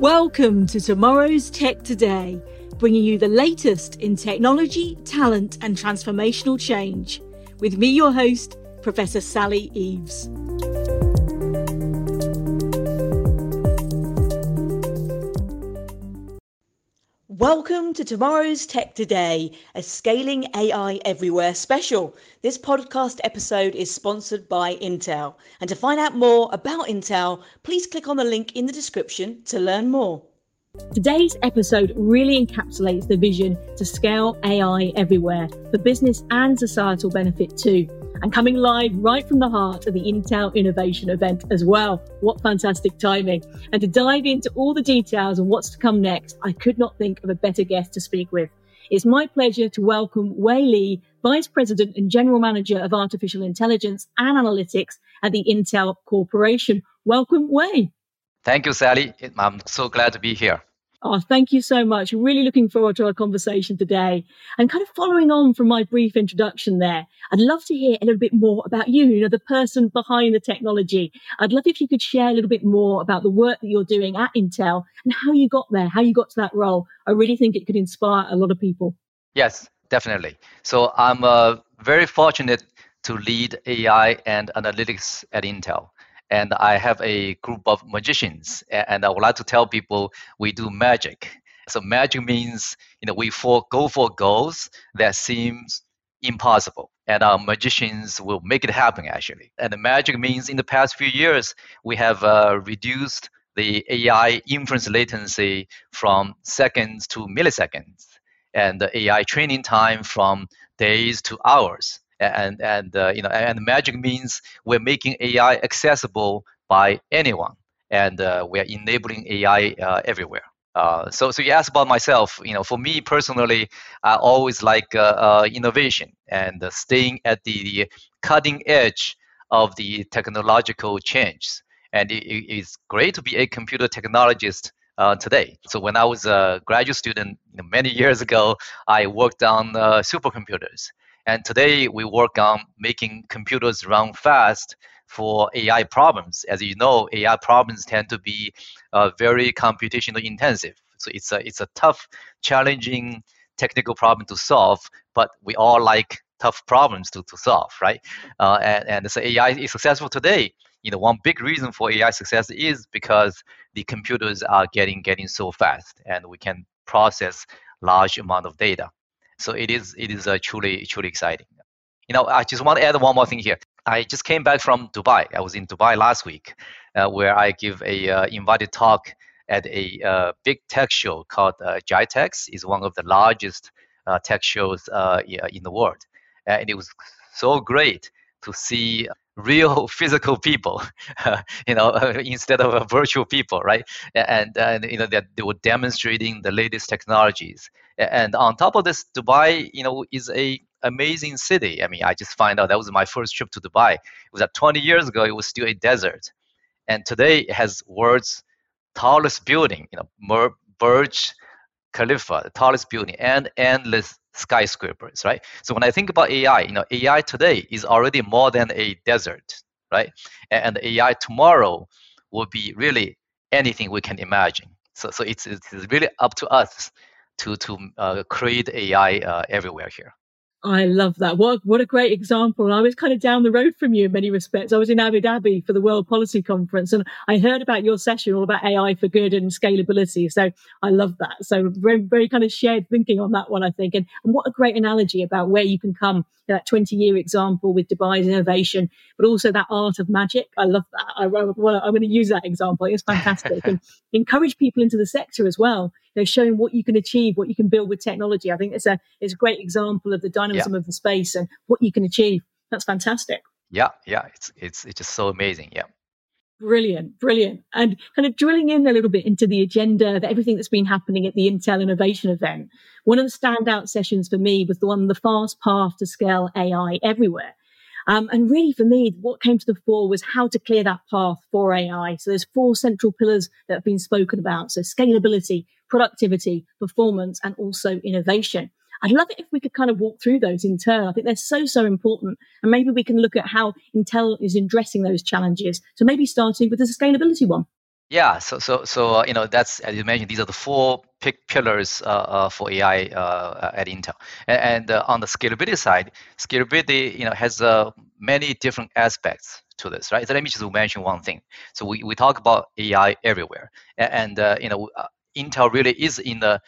Welcome to tomorrow's Tech Today, bringing you the latest in technology, talent, and transformational change. With me, your host, Professor Sally Eaves. Welcome to tomorrow's Tech Today, a Scaling AI Everywhere special. This podcast episode is sponsored by Intel. And to find out more about Intel, please click on the link in the description to learn more. Today's episode really encapsulates the vision to scale AI everywhere for business and societal benefit too and coming live right from the heart of the Intel Innovation event as well. What fantastic timing. And to dive into all the details and what's to come next, I could not think of a better guest to speak with. It's my pleasure to welcome Wei Li, Vice President and General Manager of Artificial Intelligence and Analytics at the Intel Corporation. Welcome, Wei. Thank you, Sally. I'm so glad to be here. Oh, thank you so much. Really looking forward to our conversation today. And kind of following on from my brief introduction there, I'd love to hear a little bit more about you, you know, the person behind the technology. I'd love if you could share a little bit more about the work that you're doing at Intel and how you got there, how you got to that role. I really think it could inspire a lot of people. Yes, definitely. So I'm uh, very fortunate to lead AI and analytics at Intel and I have a group of magicians, and I would like to tell people we do magic. So magic means you know we for, go for goals that seems impossible, and our magicians will make it happen actually. And the magic means in the past few years we have uh, reduced the AI inference latency from seconds to milliseconds, and the AI training time from days to hours and and uh, you know and magic means we're making AI accessible by anyone, and uh, we are enabling AI uh, everywhere. Uh, so, so you asked about myself. You know, for me personally, I always like uh, uh, innovation and staying at the cutting edge of the technological change. And it, it's great to be a computer technologist uh, today. So when I was a graduate student you know, many years ago, I worked on uh, supercomputers. And today we work on making computers run fast for AI problems. As you know, AI problems tend to be uh, very computational intensive. So it's a, it's a tough, challenging technical problem to solve, but we all like tough problems to, to solve, right? Uh, and, and so AI is successful today. You know, one big reason for AI success is because the computers are getting getting so fast, and we can process large amount of data. So it is it is uh, truly truly exciting. You know, I just want to add one more thing here. I just came back from Dubai. I was in Dubai last week, uh, where I give a uh, invited talk at a uh, big tech show called uh, is one of the largest uh, tech shows uh, in the world, and it was so great to see real physical people, you know, instead of virtual people, right? And, and you know that they were demonstrating the latest technologies. And on top of this, Dubai, you know, is a amazing city. I mean, I just find out that was my first trip to Dubai. It was that 20 years ago, it was still a desert, and today it has world's tallest building. You know, Burj Khalifa, the tallest building, and endless skyscrapers, right? So when I think about AI, you know, AI today is already more than a desert, right? And AI tomorrow will be really anything we can imagine. So, so it's, it's really up to us to, to uh, create AI uh, everywhere here. I love that. What what a great example. I was kind of down the road from you in many respects. I was in Abu Dhabi for the World Policy Conference and I heard about your session all about AI for good and scalability. So I love that. So very, very kind of shared thinking on that one, I think. And, and what a great analogy about where you can come, that 20 year example with Dubai's innovation, but also that art of magic. I love that. I, am going to use that example. It's fantastic and encourage people into the sector as well you know, showing what you can achieve, what you can build with technology. I think it's a it's a great example of the dynamism yeah. of the space and what you can achieve. That's fantastic. Yeah, yeah, it's it's it's just so amazing. Yeah. Brilliant, brilliant. And kind of drilling in a little bit into the agenda of everything that's been happening at the Intel Innovation event. One of the standout sessions for me was the one, The Fast Path to Scale AI Everywhere. Um, and really, for me, what came to the fore was how to clear that path for AI. So there's four central pillars that have been spoken about. So scalability, productivity, performance, and also innovation. I'd love it if we could kind of walk through those in turn. I think they're so, so important. And maybe we can look at how Intel is addressing those challenges. So maybe starting with the sustainability one. Yeah, so so so uh, you know that's as you mentioned, these are the four big pillars uh, uh, for AI uh, at Intel. And, and uh, on the scalability side, scalability you know has uh, many different aspects to this, right? So let me just mention one thing. So we, we talk about AI everywhere, and, and you know Intel really is in the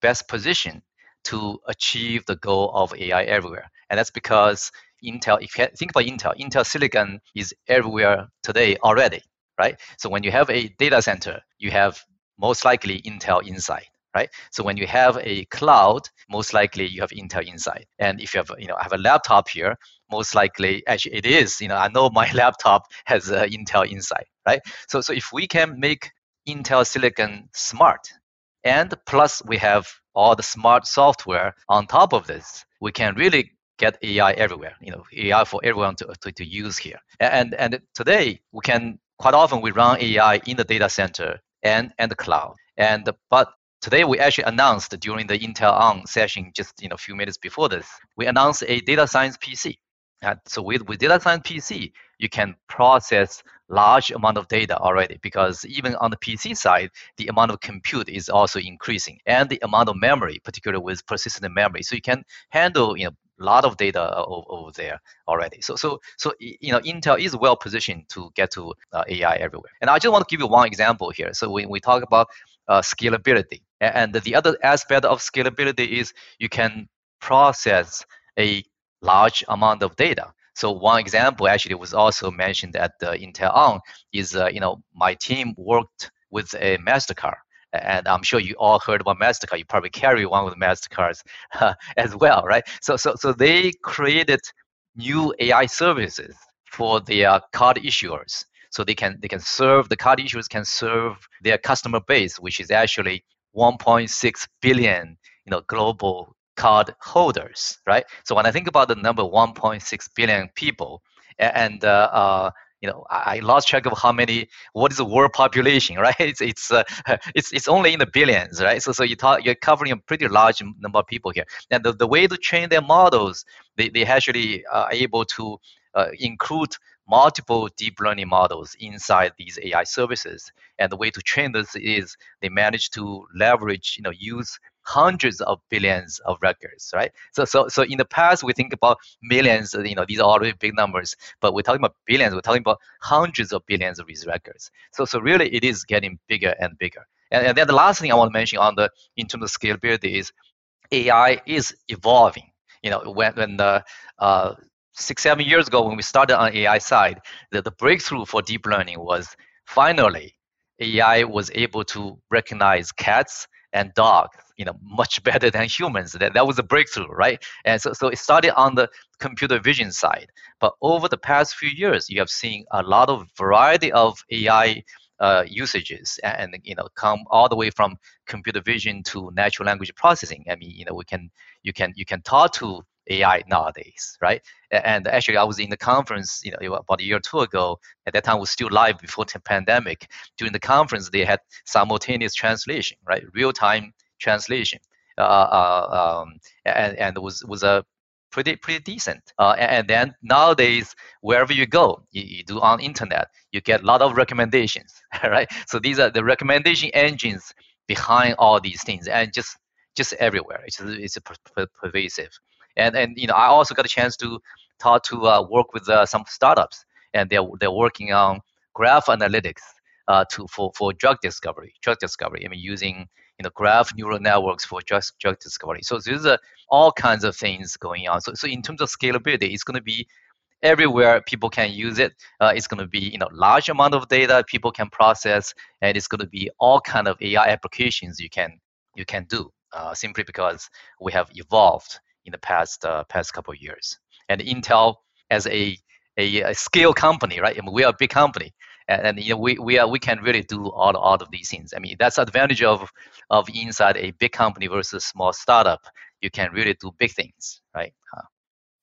best position to achieve the goal of AI everywhere, and that's because Intel. If you think about Intel, Intel Silicon is everywhere today already right? So when you have a data center, you have most likely Intel inside, right? So when you have a cloud, most likely you have Intel inside. And if you have, you know, I have a laptop here, most likely, actually it is, you know, I know my laptop has uh, Intel inside, right? So, so if we can make Intel Silicon smart, and plus we have all the smart software on top of this, we can really get AI everywhere, you know, AI for everyone to, to, to use here. And, and today we can quite often we run AI in the data center and, and the cloud. And but today we actually announced during the Intel On session, just you know a few minutes before this, we announced a data science PC. And uh, so with, with data science PC, you can process large amount of data already because even on the PC side, the amount of compute is also increasing and the amount of memory, particularly with persistent memory. So you can handle you know a lot of data over there already. So, so, so you know, Intel is well positioned to get to uh, AI everywhere. And I just want to give you one example here. So when we talk about uh, scalability, and the other aspect of scalability is you can process a large amount of data. So one example actually was also mentioned at the Intel On is, uh, you know, my team worked with a MasterCard and I'm sure you all heard about Mastercard. You probably carry one of the Mastercards uh, as well, right? So, so, so they created new AI services for their card issuers, so they can they can serve the card issuers can serve their customer base, which is actually 1.6 billion, you know, global card holders, right? So when I think about the number 1.6 billion people, and uh, uh, you know I, lost track of how many what is the world population right it's it's uh, it's it's only in the billions right so so you talk you're covering a pretty large number of people here and the, the way to train their models they, they actually are able to uh, include multiple deep learning models inside these AI services. And the way to train this is they manage to leverage, you know, use hundreds of billions of records, right? So, so, so in the past, we think about millions, you know, these are already big numbers, but we're talking about billions, we're talking about hundreds of billions of these records. So, so really it is getting bigger and bigger. And, and then the last thing I want to mention on the, in terms of scalability is AI is evolving. You know, when, when the, uh, six, seven years ago when we started on AI side, the, the breakthrough for deep learning was finally AI was able to recognize cats and dogs, you know, much better than humans. That, that was a breakthrough, right? And so, so it started on the computer vision side. But over the past few years, you have seen a lot of variety of AI uh, usages and you know come all the way from computer vision to natural language processing. I mean, you know, we can you can you can talk to AI nowadays, right? And actually, I was in the conference, you know, about a year or two ago. At that time, was still live before the pandemic. During the conference, they had simultaneous translation, right? Real-time translation, uh, uh, um, and and was was a pretty pretty decent. Uh, and then nowadays, wherever you go, you, you, do on internet, you get a lot of recommendations, right? So these are the recommendation engines behind all these things, and just just everywhere. It's it's pervasive and and you know I also got a chance to talk to uh, work with uh, some startups, and they're they're working on graph analytics uh, to for for drug discovery, drug discovery. I mean using you know graph neural networks for drug drug discovery. So there's uh, all kinds of things going on. So so in terms of scalability, it's going to be everywhere people can use it. Uh, it's going to be you know large amount of data people can process, and it's going to be all kind of AI applications you can you can do. Uh, simply because we have evolved in the past uh, past couple of years. And Intel as a, a, a scale company, right? I mean, we are a big company, and, and you know, we, we are we can really do all, all of these things. I mean, that's advantage of of inside a big company versus small startup. You can really do big things, right?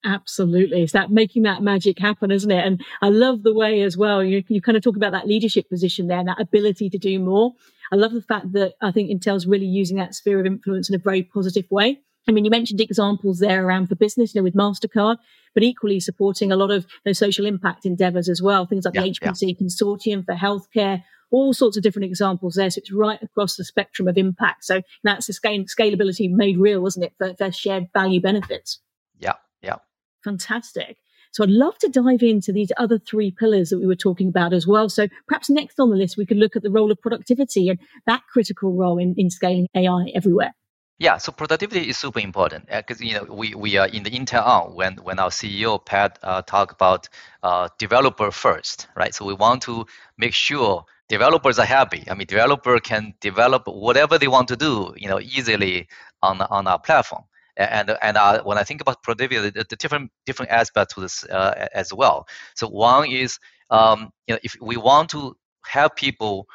Absolutely. It's that making that magic happen, isn't it? And I love the way as well, you, you kind of talk about that leadership position there, and that ability to do more. I love the fact that I think Intel's really using that sphere of influence in a very positive way. I mean, you mentioned examples there around for business, you know, with MasterCard, but equally supporting a lot of those social impact endeavors as well. Things like yeah, the HPC yeah. Consortium for Healthcare, all sorts of different examples there. So it's right across the spectrum of impact. So that's the scale, scalability made real, wasn't it, for, for shared value benefits? Yeah, yeah. Fantastic. So I'd love to dive into these other three pillars that we were talking about as well. So perhaps next on the list, we could look at the role of productivity and that critical role in, in scaling AI everywhere. Yeah, so productivity is super important because uh, you know we, we are in the Intel on when when our CEO Pat uh, talk about uh, developer first, right? So we want to make sure developers are happy. I mean, developer can develop whatever they want to do, you know, easily on on our platform. And and uh, when I think about productivity, the, the different different aspects to this uh, as well. So one is um, you know if we want to have people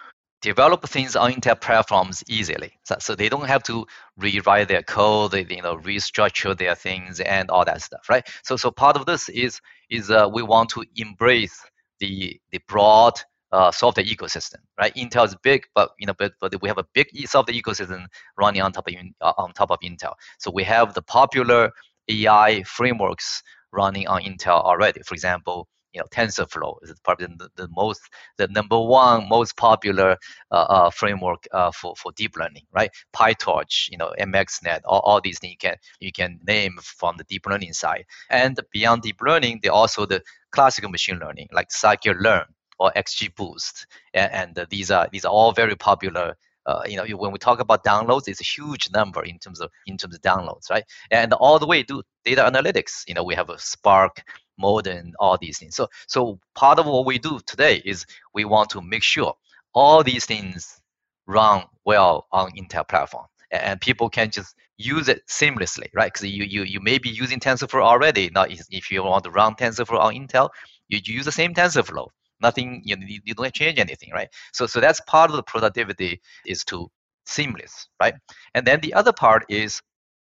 develop things on Intel platforms easily. So, so they don't have to rewrite their code, they, you know, restructure their things and all that stuff, right? So, so part of this is is uh, we want to embrace the the broad uh, software ecosystem, right? Intel is big, but you know, but, but we have a big software ecosystem running on top of uh, on top of Intel. So we have the popular AI frameworks running on Intel already. For example, you know TensorFlow is probably the, the most the number one most popular uh, uh, framework uh, for for deep learning, right? PyTorch, you know MXNet, all, all these things you can you can name from the deep learning side. And beyond deep learning, there also the classical machine learning like scikit-learn or XGBoost, and, and these are these are all very popular uh, you know, when we talk about downloads, it's a huge number in terms of in terms of downloads, right? And all the way to data analytics. You know, we have a Spark, Modin, all these things. So, so part of what we do today is we want to make sure all these things run well on Intel platform, and people can just use it seamlessly, right? Because you, you you may be using TensorFlow already. Now, if you want to run TensorFlow on Intel, you use the same TensorFlow. Nothing, you, you don't change anything, right? So, so that's part of the productivity is to seamless, right? And then the other part is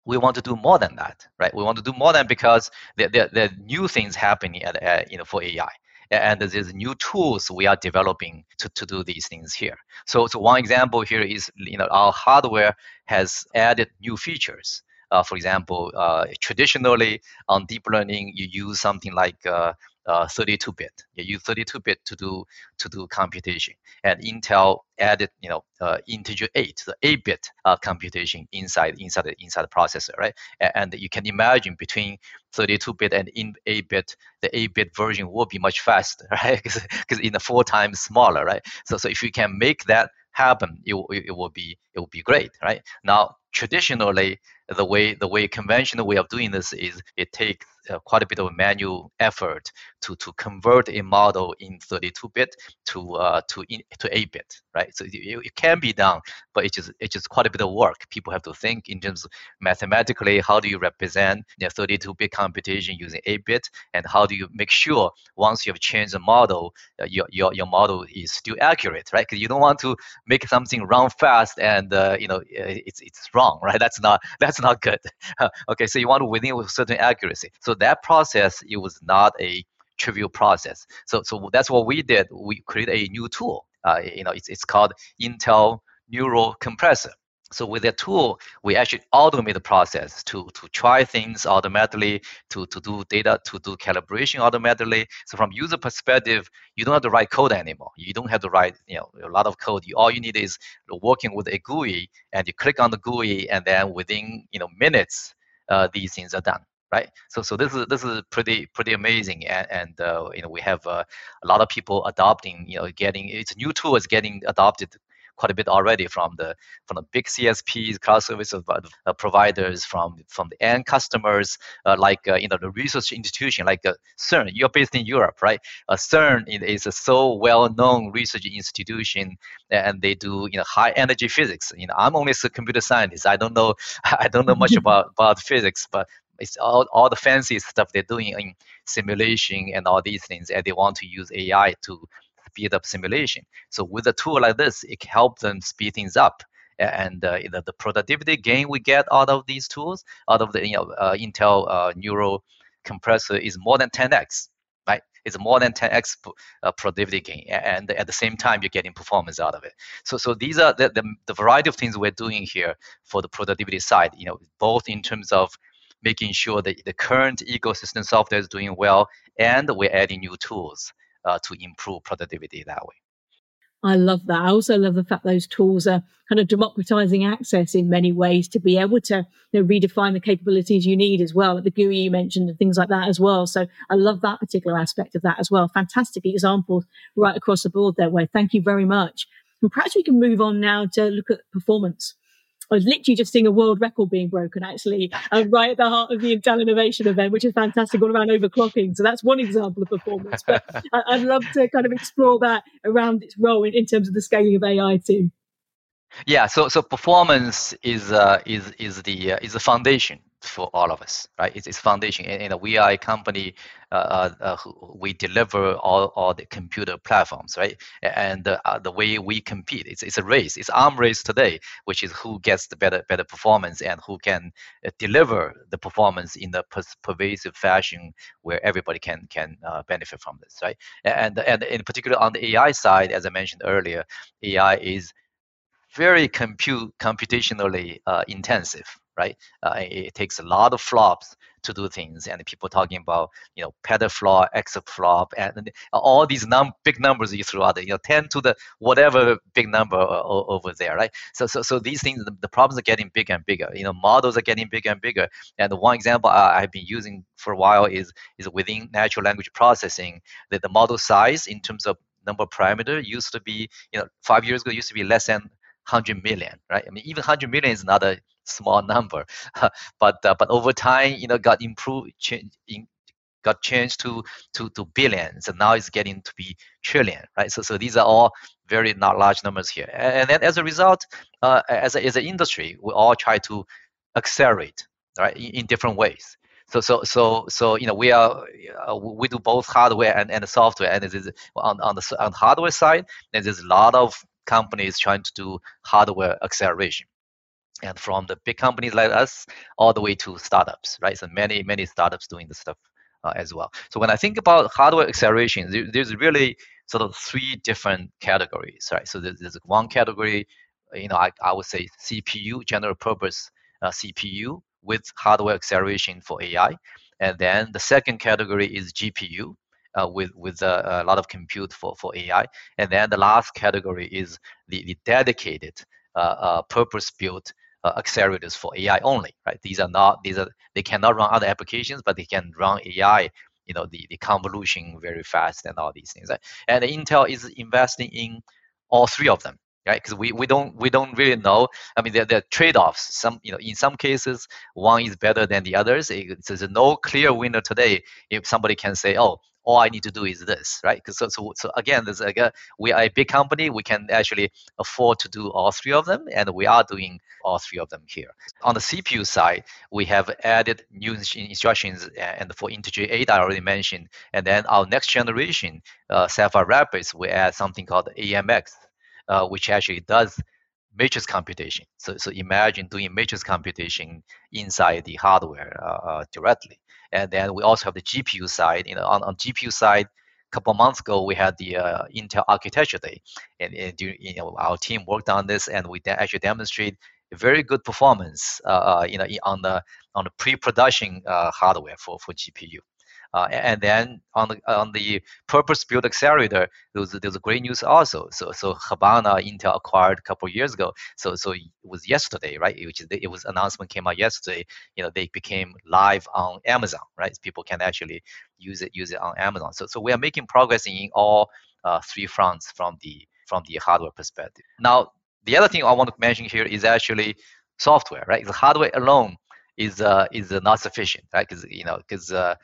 we want to do more than that, right? We want to do more than because there, are new things happening at, you know, for AI. And there's new tools we are developing to, to do these things here. So, so one example here is you know our hardware has added new features. Uh, for example, uh, traditionally on deep learning, you use something like uh, 32-bit. Uh, you use 32-bit to do to do computation, and Intel added you know uh, integer 8, the 8-bit uh, computation inside inside the inside the processor, right? And, you can imagine between 32-bit and in 8-bit, the 8-bit version will be much faster, right? Because in the four times smaller, right? So so if you can make that happen, it, it will be it will be great, right? Now traditionally the way the way conventional way of doing this is it takes uh, quite a bit of manual effort to to convert a model in 32-bit to uh, to in, to 8-bit, right? So it, it, can be done, but it's just it's just quite a bit of work. People have to think in terms of mathematically how do you represent the 32-bit computation using 8-bit, and how do you make sure once you have changed the model, uh, your, your your model is still accurate, right? Because you don't want to make something run fast and uh, you know it's it's wrong, right? That's not that's not good. okay, so you want to within a certain accuracy. So that process it was not a trivial process. So so that's what we did. We created a new tool. Uh, you know, it's it's called Intel Neural Compressor. So with that tool, we actually automate the process to, to try things automatically, to, to do data, to do calibration automatically. So from user perspective, you don't have to write code anymore. You don't have to write you know a lot of code. You, all you need is working with a GUI, and you click on the GUI, and then within you know minutes, uh, these things are done right? So so this is this is pretty pretty amazing, and, and uh, you know we have uh, a lot of people adopting, you know, getting it's new tool is getting adopted quite a bit already from the from the big CSPs, cloud service uh, providers, from from the end customers, uh, like uh, you know the research institution like uh, CERN. You're based in Europe, right? Uh, CERN is a so well-known research institution, and they do you know high energy physics. You know, I'm only a computer scientist. I don't know I don't know much about about physics, but it's all, all the fancy stuff they're doing in simulation and all these things and they want to use ai to speed up simulation. So with a tool like this, it can help them speed things up. And uh, the, the productivity gain we get out of these tools, out of the you know, uh, Intel uh, Neural Compressor, is more than 10x. Right? It's more than 10x uh, productivity gain, and at the same time, you're getting performance out of it. So, so these are the, the, the variety of things we're doing here for the productivity side. You know, both in terms of making sure that the current ecosystem software is doing well, and we're adding new tools uh, to improve productivity that way. I love that. I also love the fact those tools are kind of democratizing access in many ways to be able to you know, redefine the capabilities you need as well, like the GUI you mentioned and things like that as well. So I love that particular aspect of that as well. Fantastic examples right across the board there, Wei. Thank you very much. And perhaps we can move on now to look at performance. I was literally just seeing a world record being broken, actually, uh, right at the heart of the Intel Innovation event, which is fantastic, all around overclocking. So that's one example of performance. But I, would love to kind of explore that around its role in, in terms of the scaling of AI too. Yeah, so so performance is uh, is is the uh, is the foundation for all of us, right? It's, it's foundation, and, and we are a company. Uh, uh, uh we deliver all, all the computer platforms, right? And uh, the way we compete, it's, it's a race. It's arm race today, which is who gets the better better performance and who can deliver the performance in the pervasive fashion where everybody can can benefit from this, right? And and in particular on the AI side, as I mentioned earlier, AI is very compute computationally uh, intensive, right? Uh, it takes a lot of flops to do things, and people talking about you know petaflop, exaflop, and all these num- big numbers you throw out, you know, 10 to the whatever big number over there, right? So, so, so these things, the, the, problems are getting bigger and bigger. You know, models are getting bigger and bigger. And the one example I, have been using for a while is is within natural language processing, that the model size in terms of number parameter used to be, you know, five years ago used to be less than 100 million, right? I mean, even 100 million is not a small number, but uh, but over time, you know, got improved, change, in, got changed to to to billions, and now it's getting to be trillion, right? So so these are all very not large numbers here, and then as a result, uh, as a, as an industry, we all try to accelerate, right, in, in different ways. So so so so you know we are uh, we do both hardware and, and software, and this is on on the on the hardware side, there's a lot of companies trying to do hardware acceleration and from the big companies like us all the way to startups right? So many many startups doing this stuff uh, as well. So when i think about hardware acceleration there, there's really sort of three different categories right? So there's, there's one category you know I, I would say cpu general purpose uh, cpu with hardware acceleration for ai and then the second category is gpu uh, with with a, a, lot of compute for, for AI. And then the last category is the, the dedicated uh, uh, purpose-built uh, accelerators for AI only. Right? These are not these are they cannot run other applications, but they can run AI. You know the, the convolution very fast and all these things. Right? And Intel is investing in all three of them right because we, we don't we don't really know i mean there, there are trade-offs some you know in some cases one is better than the others it, there's no clear winner today if somebody can say oh all I need to do is this, right? Because so, so, so again, there's like a, we are a big company. We can actually afford to do all three of them, and we are doing all three of them here. On the CPU side, we have added new instructions, and for integer 8, I already mentioned. And then our next generation, uh, Sapphire Rapids, we add something called AMX, uh, which actually does matrix computation. So, so imagine doing matrix computation inside the hardware uh, uh, directly. And then we also have the GPU side. You know, on, on GPU side, a couple months ago we had the uh, Intel Architecture Day, and, and you know our team worked on this, and we actually demonstrated very good performance. Uh, uh, you know, on the on the pre-production uh, hardware for for GPU. Uh, and then on the on the purpose-built accelerator, there was, there was great news also. So so Habana Intel acquired a couple years ago. So so it was yesterday, right? Which is it was announcement came out yesterday. You know they became live on Amazon, right? People can actually use it use it on Amazon. So so we are making progress in all uh, three fronts from the from the hardware perspective. Now the other thing I want to mention here is actually software, right? The hardware alone is uh, is uh, not sufficient, right? Because you know, because uh,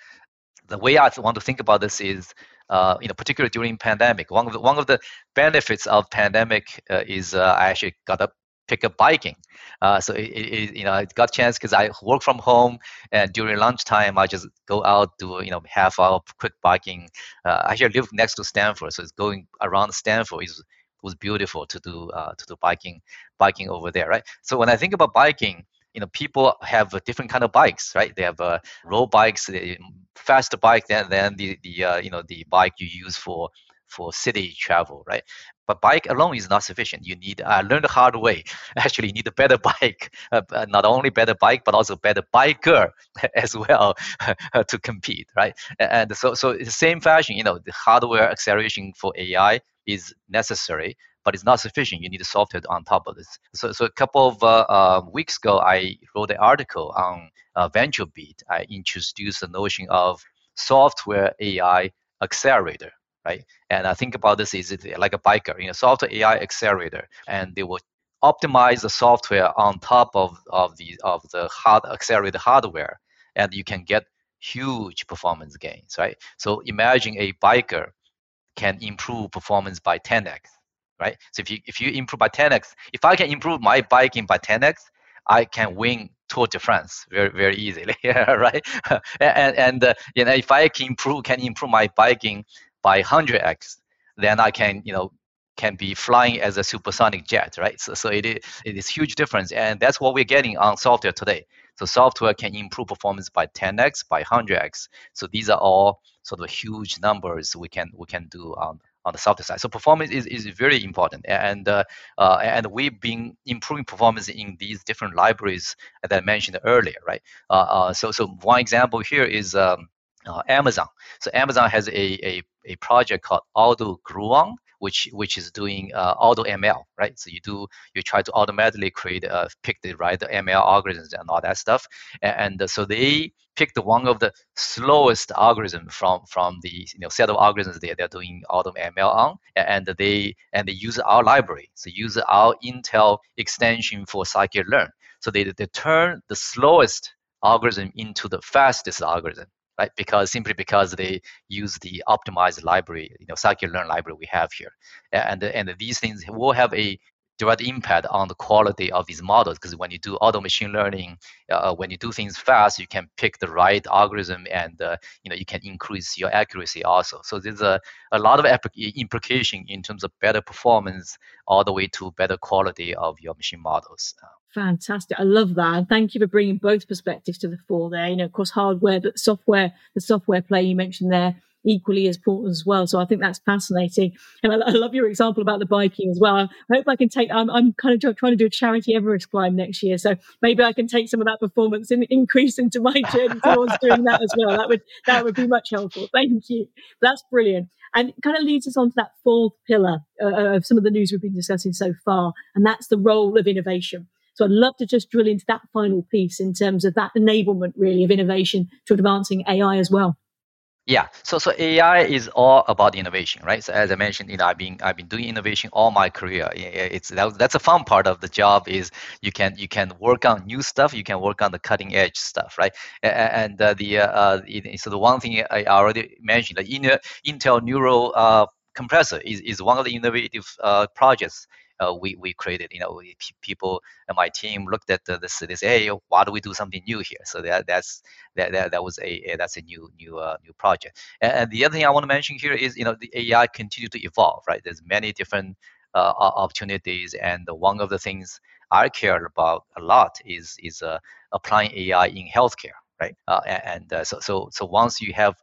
the way I want to think about this is, uh, you know, particularly during pandemic, one of the, one of the benefits of pandemic uh, is uh, I actually got to pick up biking. Uh, so it, it, you know, I got chance because I work from home, and during lunchtime I just go out do you know half hour quick biking. Uh, I actually live next to Stanford, so it's going around Stanford is was beautiful to do uh, to do biking biking over there, right? So when I think about biking, you know people have a different kind of bikes right? They have uh, road bikes faster bike than, than the, the uh, you know the bike you use for for city travel right? But bike alone is not sufficient. You need i uh, learned the hard way. Actually you need a better bike uh, not only better bike but also better biker as well to compete right? And so so the same fashion you know the hardware acceleration for ai is necessary but it's not sufficient. You need software on top of this. So, so a couple of uh, uh, weeks ago, I wrote an article on uh, VentureBeat. I introduced the notion of software AI accelerator, right? And I think about this is like a biker, you know, software AI accelerator, and they will optimize the software on top of, of the of the hard accelerated hardware, and you can get huge performance gains, right? So imagine a biker can improve performance by 10x, right? So if you if you improve by 10x, if I can improve my biking by 10x, I can win Tour de France very very easily, right? and and uh, you know if I can improve can improve my biking by 100x, then I can you know can be flying as a supersonic jet, right? So, so it, is, it is huge difference, and that's what we're getting on software today. So software can improve performance by 10x, by 100x. So these are all sort of huge numbers we can we can do on, on the software side. So performance is, is very important, and uh, uh, and we've been improving performance in these different libraries that I mentioned earlier, right? Uh, uh so so one example here is. Um, uh, Amazon. So Amazon has a, a, a project called Auto AutoGluon, which which is doing uh, auto ML, right? So you do you try to automatically create uh, pick the right ML algorithms and all that stuff, and, and so they picked one of the slowest algorithm from from the you know set of algorithms they they're doing auto ML on, and they and they use our library, so use our Intel extension for scikit-learn. So they, they turn the slowest algorithm into the fastest algorithm right? Because simply because they use the optimized library, you know, scikit-learn library we have here, and and these things will have a direct impact on the quality of these models because when you do auto machine learning uh, when you do things fast you can pick the right algorithm and uh, you know you can increase your accuracy also so there's a, a lot of implication in terms of better performance all the way to better quality of your machine models Fantastic. I love that. And thank you for bringing both perspectives to the fore there. You know, of course, hardware, but software, the software play you mentioned there, equally as important as well. So I think that's fascinating. And I, I, love your example about the biking as well. I hope I can take, I'm, I'm kind of trying to do a charity Everest climb next year. So maybe I can take some of that performance and increase into my journey towards doing that as well. That would, that would be much helpful. Thank you. That's brilliant. And kind of leads us on to that fourth pillar uh, of some of the news we've been discussing so far. And that's the role of innovation. So I'd love to just drill into that final piece in terms of that enablement really of innovation to advancing AI as well. Yeah, so so AI is all about innovation, right? So as I mentioned, you know, I've been I've been doing innovation all my career. It's that, that's a fun part of the job is you can you can work on new stuff, you can work on the cutting edge stuff, right? And uh, the uh, so the one thing I already mentioned, the Intel Neural uh, compressor is, is one of the innovative uh, projects uh, we, we created. You know, we, people and my team looked at this. They say, hey, why do we do something new here? So that that's that that, that was a, a that's a new new uh, new project. And, and, the other thing I want to mention here is you know the AI continue to evolve. Right, there's many different uh, opportunities, and one of the things I care about a lot is is uh, applying AI in healthcare. Right, uh, and uh, so so so once you have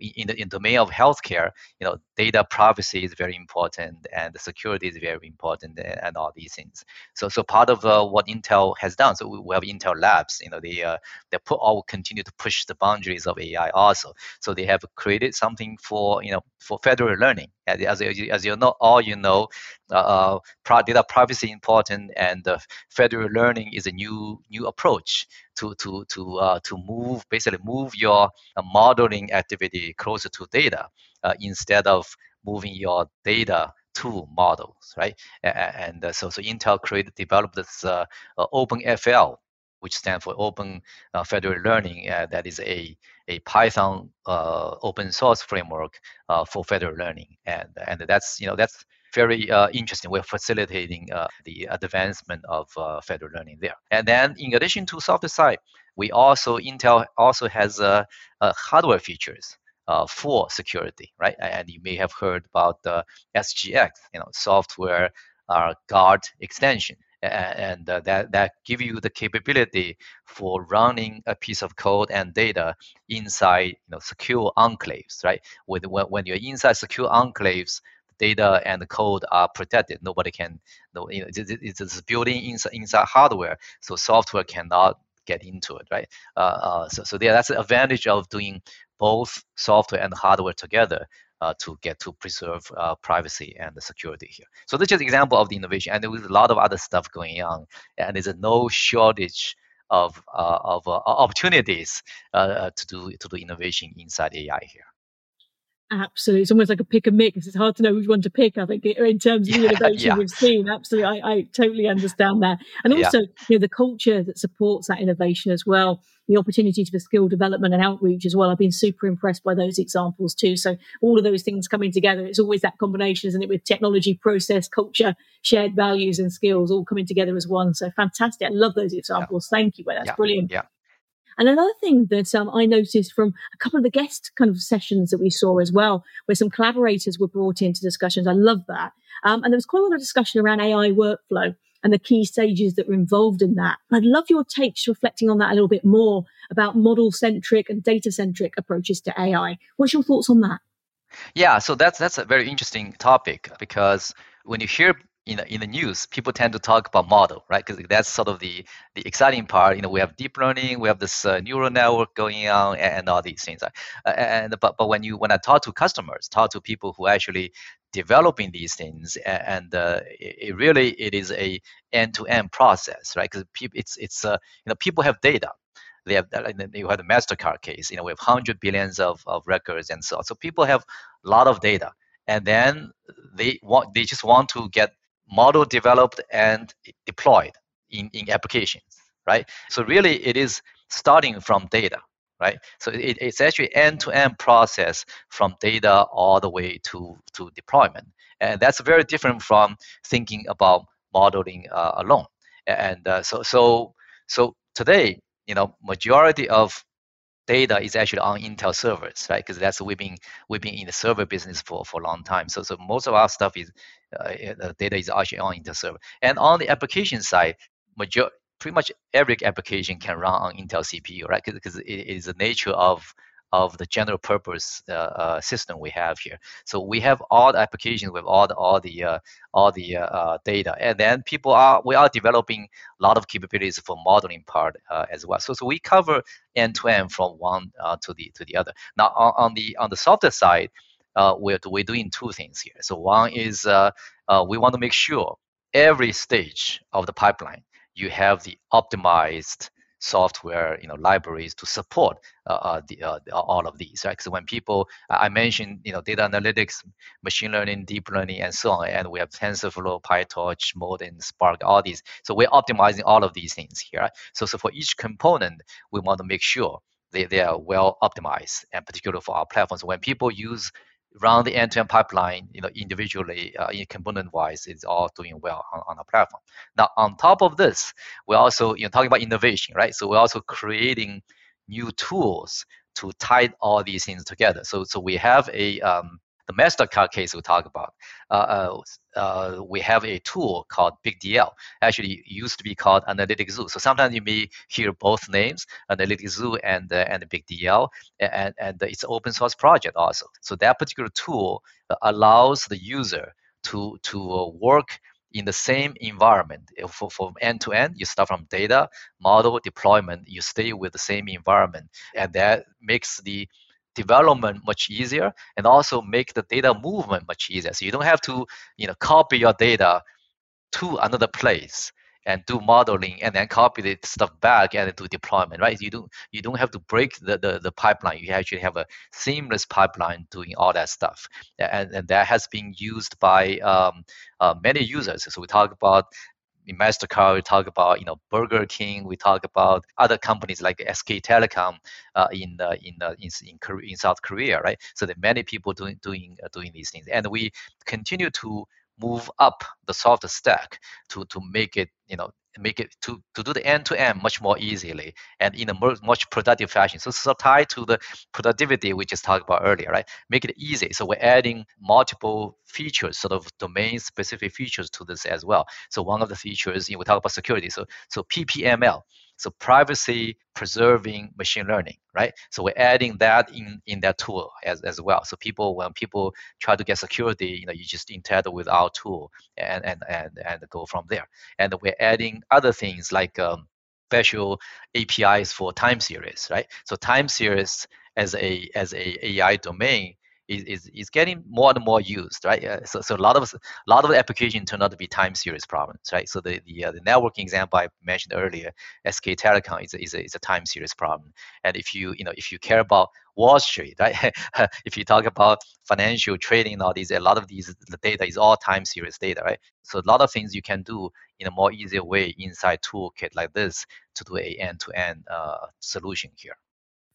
in the in domain of healthcare, you know, data privacy is very important and security is very important and, and all these things. So so part of uh, what Intel has done, so we, have Intel Labs, you know, they uh, they put all continue to push the boundaries of AI also. So they have created something for you know for federated learning. As, as, you know, all you know, uh, uh data privacy important, and uh, federated learning is a new new approach to to to uh, to move basically move your uh, modeling activity closer to data uh, instead of moving your data to models, right? And, and so so Intel created developed this OpenFL which stands for Open uh, Federated Learning. Uh, that is a, a Python uh, open source framework uh, for federated learning, and and that's you know that's very uh, interesting. We're facilitating uh, the advancement of federated learning there. And then in addition to software side, we also Intel also has hardware features. for security, right? And you may have heard about the SGX, you know, software guard extension and uh, that that give you the capability for running a piece of code and data inside you know secure enclaves right when, when you're inside secure enclaves data and code are protected nobody can know it's, it's building inside, inside hardware so software cannot get into it right uh, uh, so, so yeah, that's the advantage of doing both software and hardware together uh, to get to preserve uh, privacy and the security here. So this is an example of the innovation, and there was a lot of other stuff going on, and there's no shortage of uh, of uh, opportunities uh, to do to do innovation inside AI here. Absolutely. It's almost like a pick and mix. It's hard to know which one to pick, I think, in terms of the innovation yeah. we've seen. Absolutely. I, I, totally understand that. And also, yeah. you know, the culture that supports that innovation as well, the opportunities for skill development and outreach as well. I've been super impressed by those examples too. So all of those things coming together, it's always that combination, isn't it, with technology, process, culture, shared values and skills all coming together as one. So fantastic. I love those examples. Yeah. Thank you. That's brilliant. Yeah. And another thing that um, I noticed from a couple of the guest kind of sessions that we saw as well, where some collaborators were brought into discussions. I love that. Um, and there was quite a lot of discussion around AI workflow and the key stages that were involved in that. I'd love your takes reflecting on that a little bit more about model centric and data centric approaches to AI. What's your thoughts on that? Yeah, so that's that's a very interesting topic because when you hear in the, in the news, people tend to talk about model, right? Because that's sort of the, the exciting part. You know, we have deep learning, we have this uh, neural network going on, and, and all these things. Uh, and but but when you when I talk to customers, talk to people who actually developing these things, and uh, it, it, really it is a end-to-end process, right? Because people, it's it's uh, you know people have data. They have you have the Mastercard case. You know, we have hundred billions of, of records and so on. So people have a lot of data, and then they want they just want to get model developed and deployed in, in applications, right? So really it is starting from data, right? So it, it's actually end-to-end process from data all the way to, to deployment. And that's very different from thinking about modeling uh, alone. And uh, so, so, so today, you know, majority of data is actually on Intel servers, right? Because that's we've been we've been in the server business for, for a long time. So so most of our stuff is uh, data is actually on Intel server. And on the application side, major pretty much every application can run on Intel CPU, right? Because it is the nature of of the general purpose uh, uh, system we have here. So we have all the applications with all the all the uh, all the uh, uh, data, and then people are we are developing a lot of capabilities for modeling part uh, as well. So so we cover end to end from one to the to the other. Now on, on the on the software side, we're we're doing two things here. So one is we want to make sure every stage of the pipeline you have the optimized software you know libraries to support uh, uh, the, uh, all of these right? So when people i mentioned you know data analytics machine learning deep learning and so on and we have tensorflow pytorch modin spark all these. So we're optimizing all of these things here. So so for each component we want to make sure they, they are well optimized and particularly for our platforms when people use run the end-to-end pipeline, you know, individually, uh, component-wise, it's all doing well on, on the platform. Now, on top of this, we're also, you know, talking about innovation, right? So we're also creating new tools to tie all these things together. So, so we have a um, the Mastercard case we talk about, uh, uh, uh, we have a tool called BigDL. Actually, used to be called Analytics Zoo. So sometimes you may hear both names, Analytics Zoo and uh, and BigDL, and and it's open source project also. So that particular tool allows the user to to work in the same environment for, from end to end you start from data model deployment you stay with the same environment and that makes the development much easier and also make the data movement much easier. So you don't have to, you know, copy your data to another place and do modeling and then copy the stuff back and do deployment, right? You don't you don't have to break the, the, the pipeline. You actually have a seamless pipeline doing all that stuff. And, and that has been used by um, uh, many users. So we talk about in Mastercard, we talk about you know Burger King, we talk about other companies like SK Telecom uh, in uh, in, uh, in in in South Korea, right? So there are many people doing doing uh, doing these things, and we continue to move up the software stack to to make it you know make it to, to do the end to end much more easily and in a more, much productive fashion. So so tied to the productivity we just talked about earlier, right? Make it easy. So we're adding multiple features, sort of domain specific features to this as well. So one of the features, you know, we talk about security. So so PPML, so privacy preserving machine learning, right? So we're adding that in, in that tool as, as well. So people, when people try to get security, you know, you just interact with our tool and, and, and, and go from there. And we're adding other things like um, special APIs for time series, right? So time series as a as a AI domain is, is, is getting more and more used, right? Uh, so, so a lot of a lot of the application turned out to be time series problems, right? So the the, uh, the networking example I mentioned earlier, SK Telecom is a, is a, is a time series problem. And if you you know if you care about Wall Street, right? if you talk about financial trading and all these, a lot of these the data is all time series data, right? So a lot of things you can do in a more easier way inside toolkit like this to do a end-to-end uh, solution here.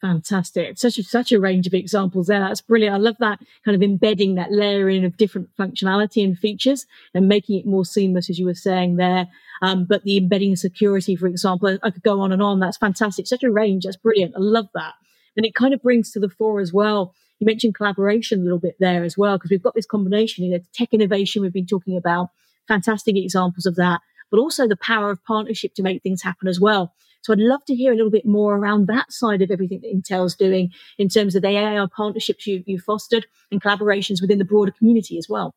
Fantastic. Such a, such a range of examples there. That's brilliant. I love that kind of embedding that layering of different functionality and features and making it more seamless, as you were saying there. Um, but the embedding security, for example, I could go on and on. That's fantastic. Such a range. That's brilliant. I love that. And it kind of brings to the fore as well. You mentioned collaboration a little bit there as well, because we've got this combination, you know, tech innovation we've been talking about, fantastic examples of that, but also the power of partnership to make things happen as well. So I'd love to hear a little bit more around that side of everything that Intel's doing in terms of the AI partnerships you, you fostered and collaborations within the broader community as well.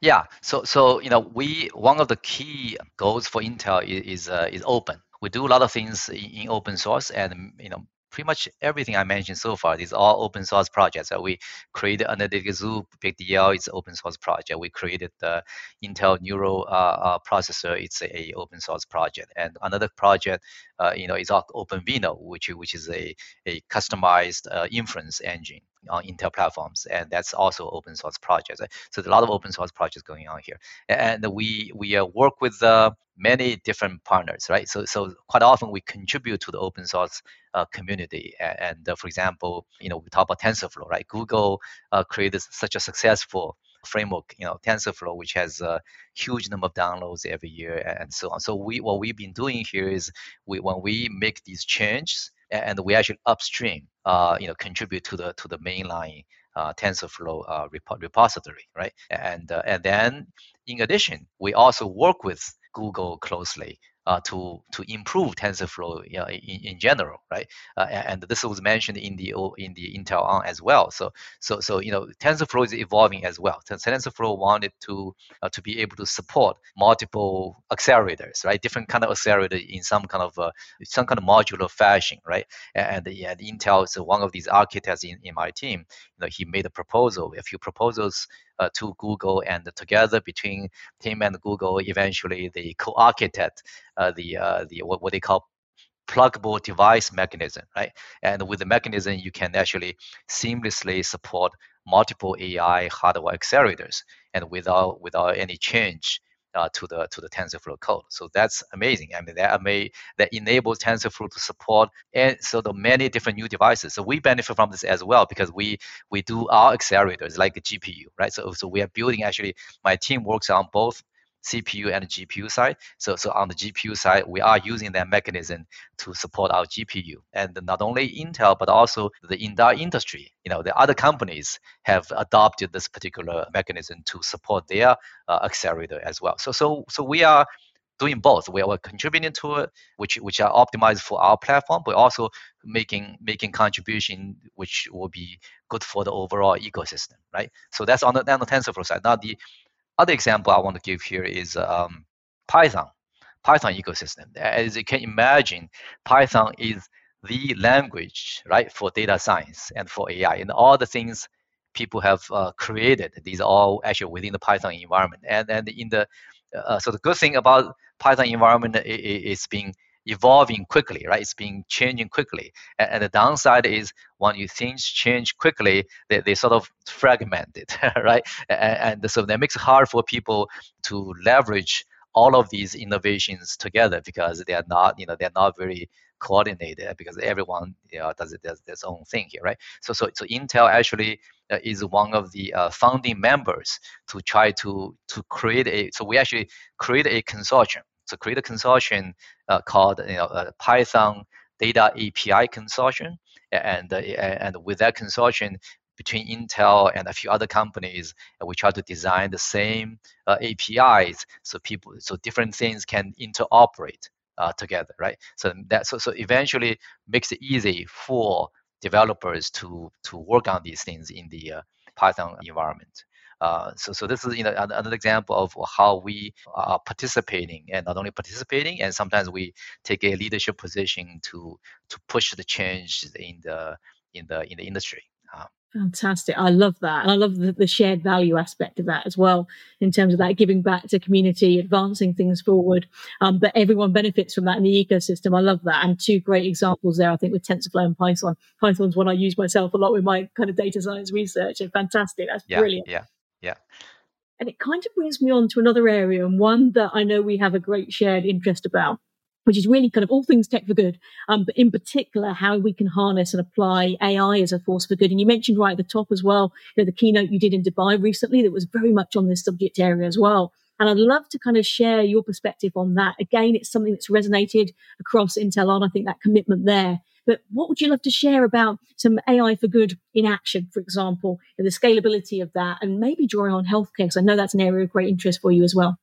Yeah, so so you know we one of the key goals for Intel is is, uh, is open. We do a lot of things in, in open source, and you know pretty much everything I mentioned so far is all open source projects. that we created Analytic Zoo, Big DL, it's open source project. We created the Intel Neural uh, uh, processor, it's a, a, open source project. And another project, uh, you know, is OpenVINO, which which is a a customized uh, inference engine on Intel platforms, and that's also open source projects. So there's a lot of open source projects going on here, and we we uh, work with uh, many different partners, right? So so quite often we contribute to the open source uh, community, and, uh, for example, you know we talk about TensorFlow, right? Google uh, created such a successful framework, you know, TensorFlow, which has a huge number of downloads every year and so on. So we what we've been doing here is we when we make these changes and we actually upstream, uh, you know, contribute to the to the mainline uh, TensorFlow uh, repository, right? And and then in addition, we also work with Google closely uh, to to improve TensorFlow you know, in, in general, right? Uh, and this was mentioned in the in the Intel on as well. So so so you know TensorFlow is evolving as well. TensorFlow wanted to uh, to be able to support multiple accelerators, right? Different kind of accelerator in some kind of uh, some kind of modular fashion, right? And, yeah, Intel is one of these architects in, in my team. You know, he made a proposal, a few proposals uh, to Google, and together between him and Google, eventually they co-architect uh, the uh, the what, what they call pluggable device mechanism, right? And with the mechanism, you can actually seamlessly support multiple AI hardware accelerators, and without without any change uh, to the to the TensorFlow code. So that's amazing. I mean, that may that enables TensorFlow to support and so the many different new devices. So we benefit from this as well because we we do our accelerators like a GPU, right? So so we are building actually. My team works on both CPU and GPU side. So, so on the GPU side, we are using that mechanism to support our GPU. And not only Intel, but also the entire industry. You know, the other companies have adopted this particular mechanism to support their uh, accelerator as well. So, so, so we are doing both. We are contributing to it, which which are optimized for our platform, but also making making contribution which will be good for the overall ecosystem, right? So that's on the, on the TensorFlow side. Now the other example I want to give here is um, Python, Python ecosystem. As you can imagine, Python is the language, right, for data science and for AI, and all the things people have uh, created. These are all actually within the Python environment. And and in the uh, so the good thing about Python environment is, is being evolving quickly, right? It's being changing quickly. And, and the downside is when you things change quickly, they, they sort of fragmented, right? And, and so that makes it hard for people to leverage all of these innovations together because they are not, you know, they're not very coordinated because everyone you know, does it does its own thing here, right? So so so Intel actually uh, is one of the uh, founding members to try to to create a. So we actually create a consortium so create a consortium uh, called you know, uh, Python Data API Consortium, and uh, and with that consortium between Intel and a few other companies, we try to design the same uh, APIs so people so different things can interoperate uh, together, right? So that so so eventually makes it easy for developers to to work on these things in the uh, Python environment. Uh, so, so this is you know another example of how we are participating, and not only participating, and sometimes we take a leadership position to to push the change in the in the in the industry. Uh, Fantastic. I love that. And I love the, the, shared value aspect of that as well, in terms of that giving back to community, advancing things forward. Um, but everyone benefits from that in the ecosystem. I love that. And two great examples there, I think, with TensorFlow and Python. Python's one I use myself a lot with my kind of data science research. And fantastic. That's yeah, brilliant. Yeah. Yeah. And it kind of brings me on to another area and one that I know we have a great shared interest about which is really kind of all things tech for good, um, but in particular, how we can harness and apply AI as a force for good. And you mentioned right at the top as well, you know, the keynote you did in Dubai recently that was very much on this subject area as well. And I'd love to kind of share your perspective on that. Again, it's something that's resonated across Intel on, I think that commitment there. But what would you love to share about some AI for good in action, for example, and the scalability of that, and maybe drawing on healthcare? Because I know that's an area of great interest for you as well.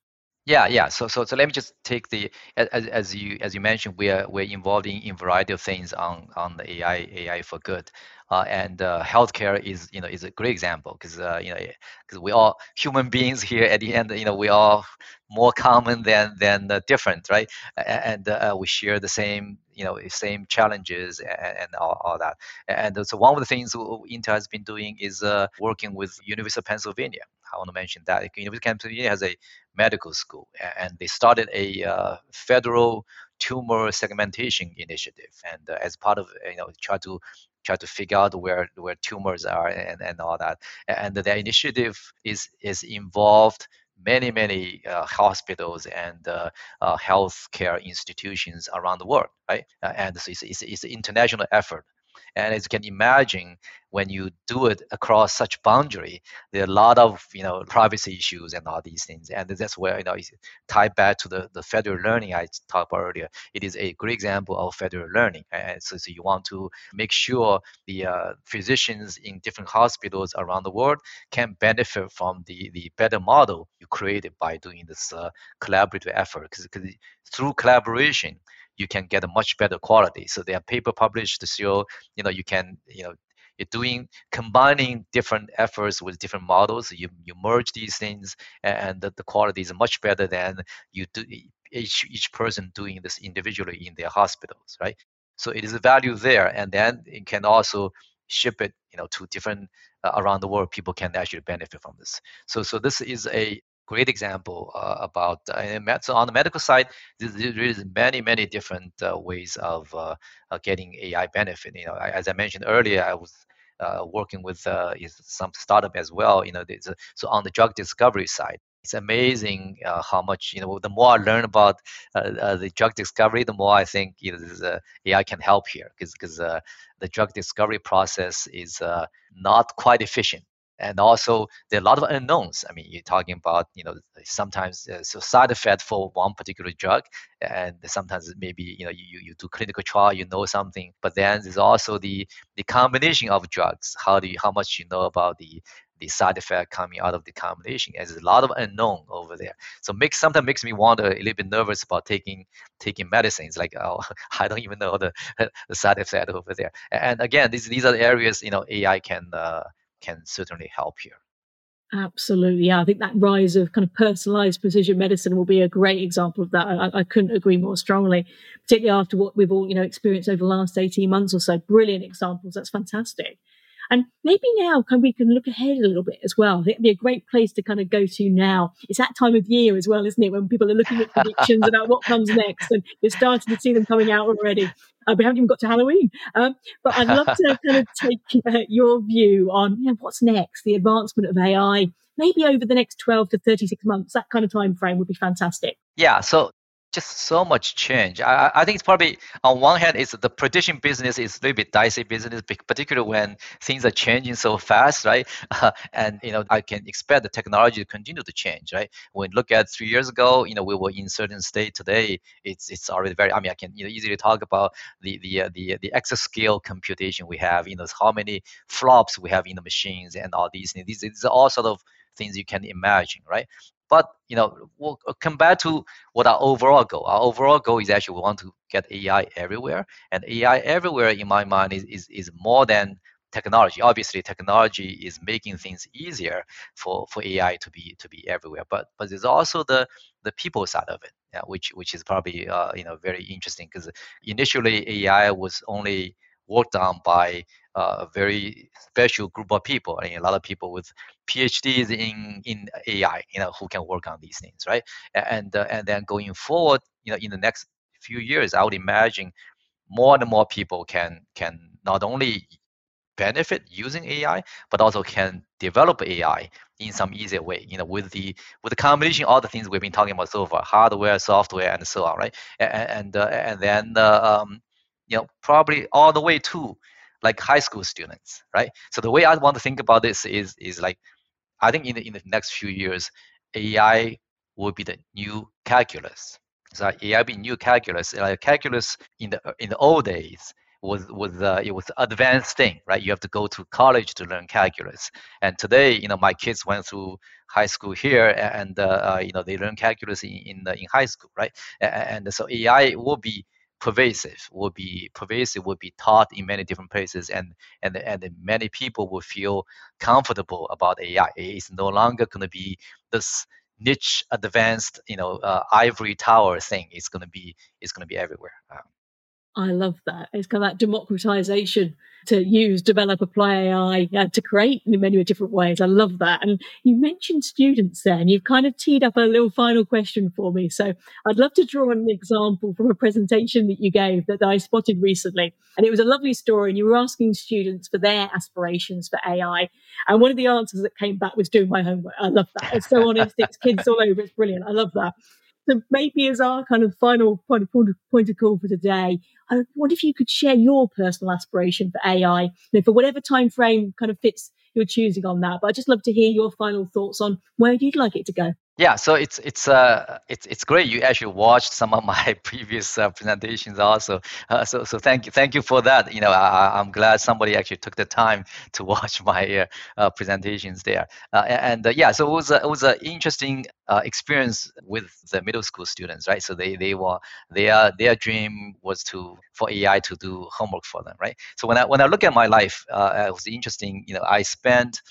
Yeah, yeah. So, so, so let me just take the as, as you as you mentioned, we are we're involved in, in variety of things on on the AI AI for good, uh, and uh, healthcare is you know is a great example because uh, you know because we all human beings here at the end you know we are more common than than different right and uh, we share the same you know same challenges and, and all, all, that. And so one of the things Intel has been doing is uh, working with University of Pennsylvania. I want to mention that. University of Pennsylvania has a medical school, and they started a uh, federated tumor segmentation initiative, and uh, as part of you know try to try to figure out where where tumors are and, and all that, and the initiative is is involved many many uh, hospitals and uh, uh, healthcare institutions around the world, right? Uh, and so it's, it's, it's an international effort and as you can imagine, when you do it across such boundary, there are a lot of you know privacy issues and all these things. And that's where you know tied back to the, the federated learning I talked about earlier. It is a great example of federated learning. And so, so you want to make sure the uh, physicians in different hospitals around the world can benefit from the, the better model you created by doing this uh, collaborative effort. Because through collaboration, you can get a much better quality. So there are paper published show, you know, you can, you know, you're doing combining different efforts with different models. You you merge these things, and the, the quality is much better than you do each each person doing this individually in their hospitals, right? So it is a value there, and then it can also ship it, you know, to different uh, around the world. People can actually benefit from this. So so this is a great example uh, about uh, so on the medical side there is many many different uh, ways of uh, getting ai benefit you know as i mentioned earlier i was uh, working with uh, some startup as well you know so on the drug discovery side it's amazing how much you know the more i learn about the drug discovery the more i think you know ai can help here because because the drug discovery process is not quite efficient and also there are a lot of unknowns. I mean, you're talking about you know sometimes uh, so side effect for one particular drug, and sometimes maybe you know you, you do clinical trial, you know something, but then there's also the the combination of drugs. How do you how much you know about the the side effect coming out of the combination. There's a lot of unknown over there. So makes sometimes makes me wonder a little bit nervous about taking taking medicines. Like oh, I don't even know the the side effect over there. And again, these these are the areas you know AI can uh, can certainly help here. Absolutely. Yeah, I think that rise of kind of personalized precision medicine will be a great example of that. I, I, couldn't agree more strongly, particularly after what we've all, you know, experienced over the last 18 months or so. Brilliant examples. That's fantastic. And maybe now can we can look ahead a little bit as well. It'd be a great place to kind of go to now. It's that time of year as well, isn't it? When people are looking at predictions about what comes next, and you're starting to see them coming out already. Uh, we haven't even got to Halloween. Um, but I'd love to kind of take uh, your view on you know, what's next, the advancement of AI, maybe over the next 12 to 36 months. That kind of time frame would be fantastic. Yeah. So just so much change. I, I think it's probably on one hand, it's the prediction business is a little bit dicey business, particularly when things are changing so fast, right? Uh, and you know, I can expect the technology to continue to change, right? When look at three years ago, you know, we were in certain state. Today, it's it's already very. I mean, I can you know easily talk about the the uh, the the exascale computation we have. You know, how many flops we have in the machines and all these things. These, these are all sort of things you can imagine, right? But you know, we'll come back to what our overall goal. Our overall goal is actually we want to get AI everywhere, and AI everywhere, in my mind, is is, is more than technology. Obviously, technology is making things easier for, for AI to be to be everywhere. But but there's also the the people side of it, yeah, which which is probably uh, you know very interesting because initially AI was only worked on by a very special group of people. Mean, a lot of people with PhDs in in AI, you know, who can work on these things, right? And uh, and then going forward, you know, in the next few years, I would imagine more and more people can can not only benefit using AI, but also can develop AI in some easier way. You know, with the with the combination of all the things we've been talking about so far, hardware, software, and so on, right? And and, uh, and then uh, um, you know probably all the way to like high school students, right? So the way I want to think about this is is like I think in the in the next few years, AI will be the new calculus. So AI be new calculus. Like calculus in the in the old days was was uh, it was advanced thing, right? You have to go to college to learn calculus. And today, you know, my kids went through high school here, and uh, uh, you know, they learn calculus in in, in high school, right? And, and so AI will be pervasive will be pervasive will be taught in many different places and and and many people will feel comfortable about ai it's no longer going to be this niche advanced you know uh, ivory tower thing. It's going to be it's going to be everywhere. Um, I love that. It's kind of that democratization to use, develop, apply AI uh, to create in many different ways. I love that. And you mentioned students there, and you've kind of teed up a little final question for me. So I'd love to draw an example from a presentation that you gave that I spotted recently. And it was a lovely story. And you were asking students for their aspirations for AI. And one of the answers that came back was doing my homework. I love that. It's so honest. It's kids all over. It's brilliant. I love that. So maybe as our kind of final point of, point of call for today, I wonder if you could share your personal aspiration for AI, you know, for whatever time frame kind of fits you're choosing on that. But I'd just love to hear your final thoughts on where you'd like it to go. Yeah, so it's it's uh it's it's great you actually watched some of my previous uh, presentations also. Uh, so so thank you thank you for that. You know I, I'm glad somebody actually took the time to watch my uh, uh presentations there. Uh, and uh, yeah, so it was a, it was an interesting experience with the middle school students, right? So they they were their their dream was to for AI to do homework for them, right? So when I when I look at my life, it was interesting. You know I spent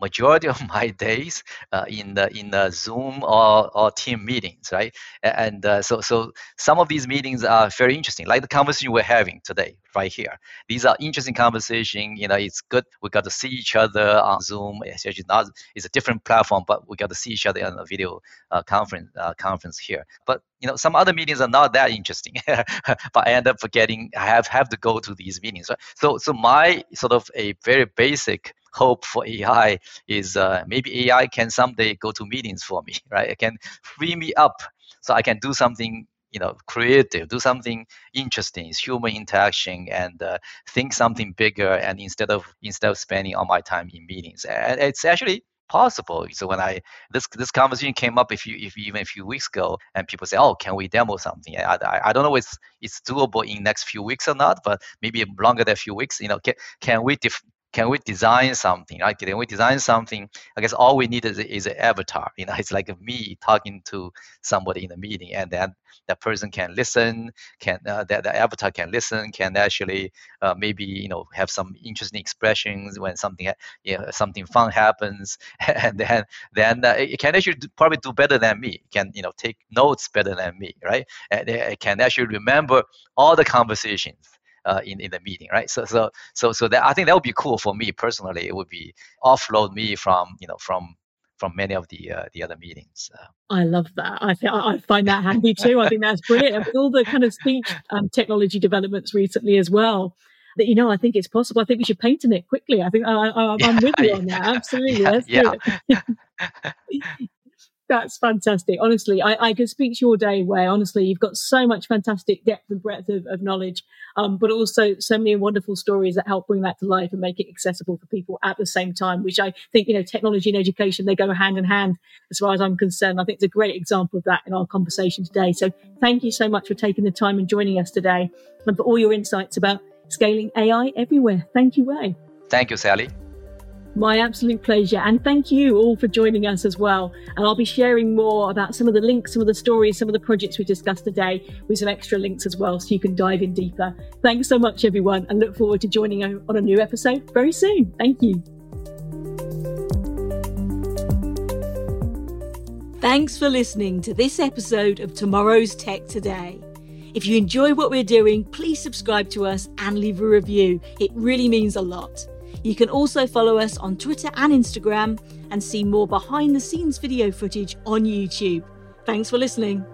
majority of my days uh, in the in the Zoom or, or team meetings, right? And uh, so so some of these meetings are very interesting, like the conversation we're having today, right here. These are interesting conversation. You know, it's good. We got to see each other on Zoom. It's actually not. It's a different platform, but we got to see each other on a video uh, conference uh, conference here. But you know, some other meetings are not that interesting. but I end up forgetting. I have have to go to these meetings. Right? So so my sort of a very basic hope for AI is uh, maybe AI can someday go to meetings for me, right? It can free me up so I can do something you know creative do something interesting human interaction and uh, think something bigger and instead of instead of spending all my time in meetings. And it's actually possible. So when i this this conversation came up if you if even a few weeks ago and people say oh can we demo something? I, I, I don't know if it's, it's doable in next few weeks or not but maybe longer than a few weeks you know can, can we def- can we design something right? Can we design something? I guess all we need is, is an avatar you know? It's like me talking to somebody in a meeting and then that person can listen can uh, that the avatar can listen can actually uh, maybe you know have some interesting expressions when something you know, something fun happens. And then then uh, it can actually do, probably do better than me. Can you know take notes better than me right? And it can actually remember all the conversations uh, in in the meeting, right? So so so so that I think that would be cool for me personally. It would be offload me from you know from from many of the uh, the other meetings. Uh, I love that. I think I find that handy too. I think that's brilliant. And with all the kind of speech um, technology developments recently as well, that you know, I think it's possible. I think we should patent it quickly. I think I, am with you on that. Absolutely. Yeah, yeah. That's fantastic. Honestly, I, I could speak to your day where honestly you've got so much fantastic depth and breadth of, of knowledge, um, but also so many wonderful stories that help bring that to life and make it accessible for people at the same time, which I think, you know, technology and education, they go hand in hand as far as I'm concerned. I think it's a great example of that in our conversation today. So thank you so much for taking the time and joining us today and for all your insights about scaling AI everywhere. Thank you, Wei. Thank you, Sally. My absolute pleasure. And thank you all for joining us as well. And I'll be sharing more about some of the links, some of the stories, some of the projects we discussed today with some extra links as well so you can dive in deeper. Thanks so much, everyone, and look forward to joining on a new episode very soon. Thank you. Thanks for listening to this episode of Tomorrow's Tech Today. If you enjoy what we're doing, please subscribe to us and leave a review. It really means a lot. You can also follow us on Twitter and Instagram and see more behind the scenes video footage on YouTube. Thanks for listening.